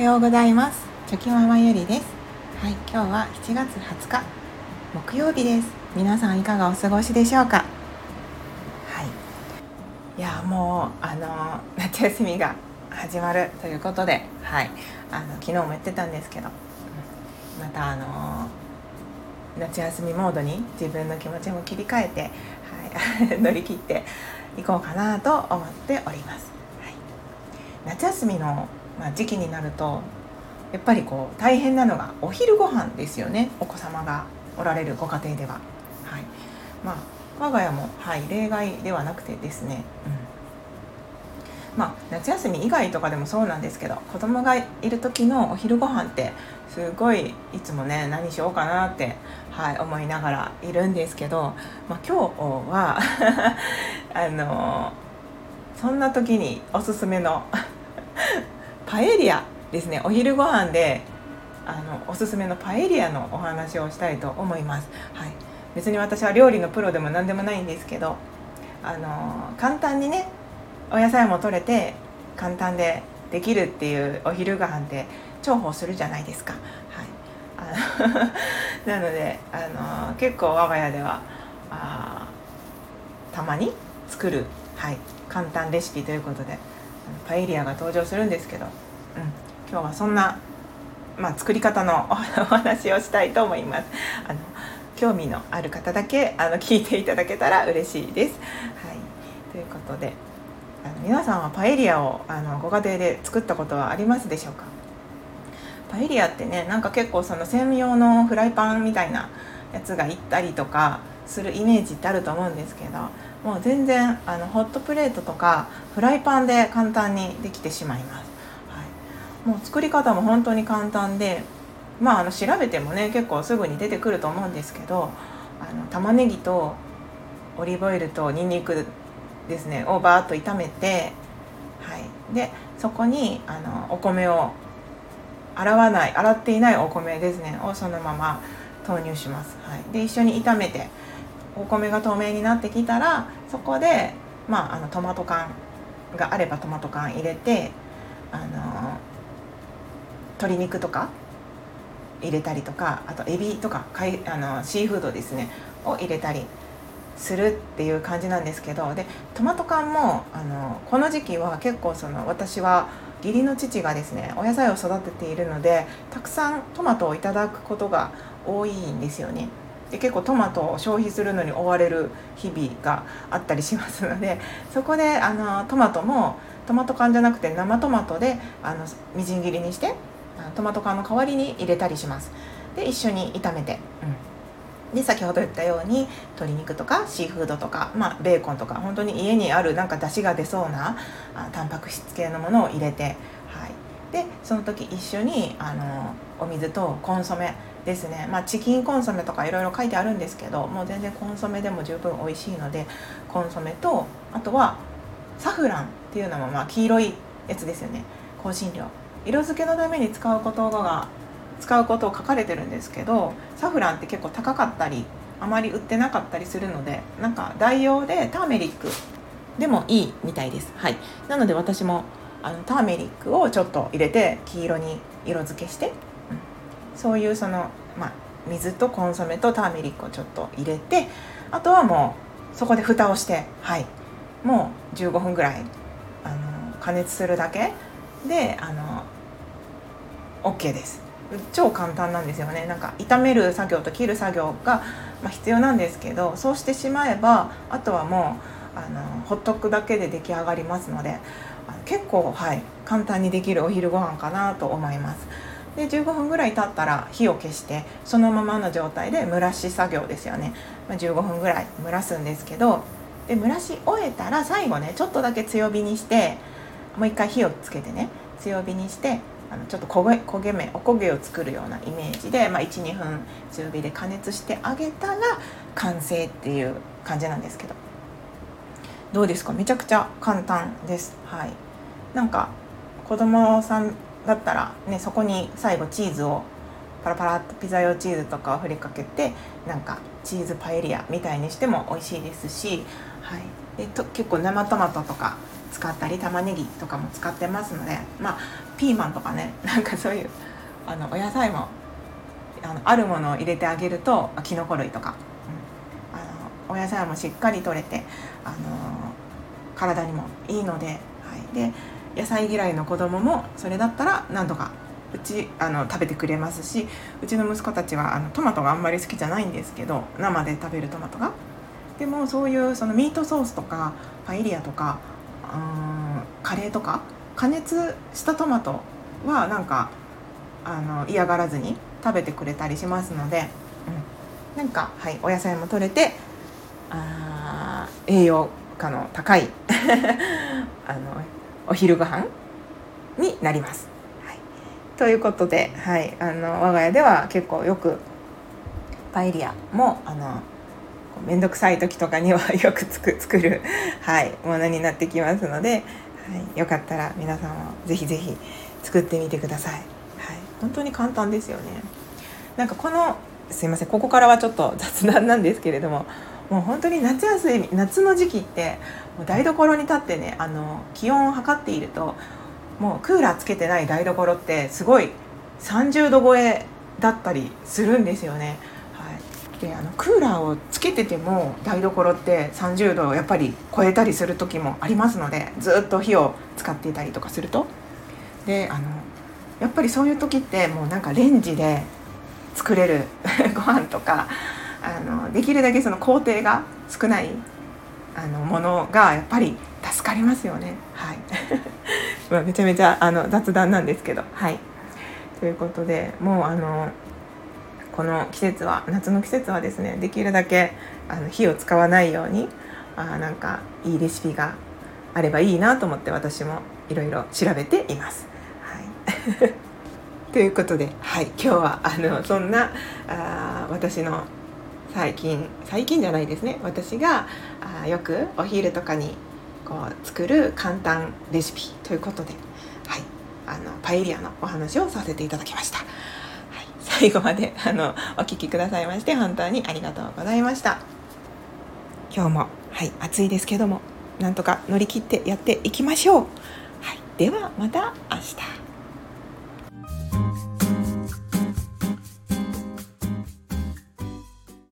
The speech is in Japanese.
ようございます。チョキママゆりです。はい今日は7月20日木曜日です。皆さんいかがお過ごしでしょうか？はい。いやもうあの夏休みが始まるということではい。あの昨日も言ってたんですけどまたあの夏休みモードに自分の気持ちも切り替えて、はい、乗り切っていこうかなと思っております、はい、夏休みのまあ、時期になるとやっぱりこう大変なのがお昼ご飯ですよね。お子様がおられるご家庭では。はい。まあ、我が家も、はい、例外ではなくてですね、うん。まあ、夏休み以外とかでもそうなんですけど子供がいる時のお昼ご飯ってすごいいつもね何しようかなって、はい、思いながらいるんですけど、まあ、今日は あのそんな時におすすめのパエリアですね。お昼ご飯であのおすすめのパエリアのお話をしたいと思います、はい、別に私は料理のプロでも何でもないんですけどあの簡単にねお野菜も取れて簡単でできるっていうお昼ご飯って重宝するじゃないですか、はい、あ なのであの結構我が家ではあたまに作る、はい、簡単レシピということでパエリアが登場するんですけど、うん、今日はそんな、まあ、作り方のお 話をしたいと思います。あの興味のある方だけあの聞いていただけたら嬉しいです。はい、ということであの皆さんはパエリアをあのご家庭で作ったことはありますでしょうか？パエリアってねなんか結構その専用のフライパンみたいなやつがいったりとかするイメージってあると思うんですけどもう全然あのホットプレートとかフライパンで簡単にできてしまいます、はい、もう作り方も本当に簡単でまああの調べてもね結構すぐに出てくると思うんですけどあの玉ねぎとオリーブオイルとニンニクですねをバーッと炒めて、はい、でそこにあのお米を洗わない洗っていないお米ですねをそのまま投入します、はい、で一緒に炒めてお米が透明になってきたらそこで、まあ、あのトマト缶があればトマト缶入れてあの鶏肉とか入れたりとかあとエビとかかいあのシーフードですねを入れたりするっていう感じなんですけどでトマト缶もあのこの時期は結構その私は義理の父がですねお野菜を育てているのでたくさんトマトをいただくことが多いんですよね。で結構トマトを消費するのに追われる日々があったりしますので そこであのトマトもトマト缶じゃなくて生トマトであのみじん切りにしてトマト缶の代わりに入れたりします。で一緒に炒めて、うん、で先ほど言ったように鶏肉とかシーフードとか、まあ、ベーコンとか本当に家にあるなんか出汁が出そうなあタンパク質系のものを入れて、でその時一緒にあのお水とコンソメですね、まあ、チキンコンソメとかいろいろ書いてあるんですけどもう全然コンソメでも十分美味しいのでコンソメとあとはサフランっていうのもまあ黄色いやつですよね。香辛料。色付けのために使うことが使うことを書かれてるんですけどサフランって結構高かったりあまり売ってなかったりするのでなんか代用でターメリックでもいいみたいです。はい。なので私もあのターメリックをちょっと入れて黄色に色付けして。そういうその、まあ、水とコンソメとターメリックをちょっと入れてあとはもうそこで蓋をしてはい。もう15分ぐらいあの加熱するだけ。であの OK です。超簡単なんですよね。なんか炒める作業と切る作業が、まあ、必要なんですけどそうしてしまえばあとはもうあのほっとくだけで出来上がりますので結構はい簡単にできるお昼ご飯かなと思います。で15分ぐらい経ったら火を消してそのままの状態で蒸らし作業ですよね、まあ、15分ぐらい蒸らすんですけどで蒸らし終えたら最後ねちょっとだけ強火にしてもう一回火をつけてね強火にしてあのちょっと焦げ焦げ目おこげを作るようなイメージで、まあ、12分強火で加熱してあげたら完成っていう感じなんですけど。どうですか？めちゃくちゃ簡単です。はい。なんか子供さんだったら、ね、そこに最後チーズをパラパラっとピザ用チーズとかを振りかけてなんかチーズパエリアみたいにしても美味しいですし、はい、でと結構生トマトとか使ったり玉ねぎとかも使ってますので、まあ、ピーマンとかね なんかそういうあのお野菜もあのあるものを入れてあげるときのこ類とか、うん、あのお野菜もしっかりとれて、あの体にもいいので,、はい、で野菜嫌いの子供もそれだったら何とかうちあの食べてくれますしうちの息子たちはあのトマトがあんまり好きじゃないんですけど生で食べるトマトが。でもそういうそのミートソースとかパエリアとかうんカレーとか加熱したトマトはなんかあの嫌がらずに食べてくれたりしますので、うん、なんか、はい、お野菜も取れてあ栄養価の高い あのお昼ご飯になります。はい、ということで、はい、あの我が家では結構よくパエリアもあの面倒くさい時とかには よくつく作る、はい、ものになってきますので、はい、よかったら皆さんもぜひぜひ作ってみてください。はい、本当に簡単ですよね。なんかこのすいませんここからはちょっと雑談なんですけれどももう本当に夏休み夏の時期ってもう台所に立ってねあの気温を測っているともうクーラーつけてない台所ってすごい30度超えだったりするんですよね。はいであのクーラーをつけてても台所って30度をやっぱり超えたりする時もありますのでずっと火を使っていたりとかするとであのやっぱりそういう時ってもうなんかレンジで作れる ご飯とかあのできるだけその工程が少ないあのものがやっぱり助かりますよね。はい まあめちゃめちゃあの雑談なんですけど。はいということでもうあのこの季節は夏の季節はですねできるだけあの火を使わないようにあなんかいいレシピがあればいいなと思って私もいろいろ調べています。はい、ということで、はい、今日はあのそんなあ私の最近最近じゃないですね。私があよくお昼とかにこう作る簡単レシピということで、はい、あのパエリアのお話をさせていただきました。はい。最後まで あのお聴きくださいまして本当にありがとうございました。今日もはい暑いですけどもなんとか乗り切ってやっていきましょう、はい、ではまた明日。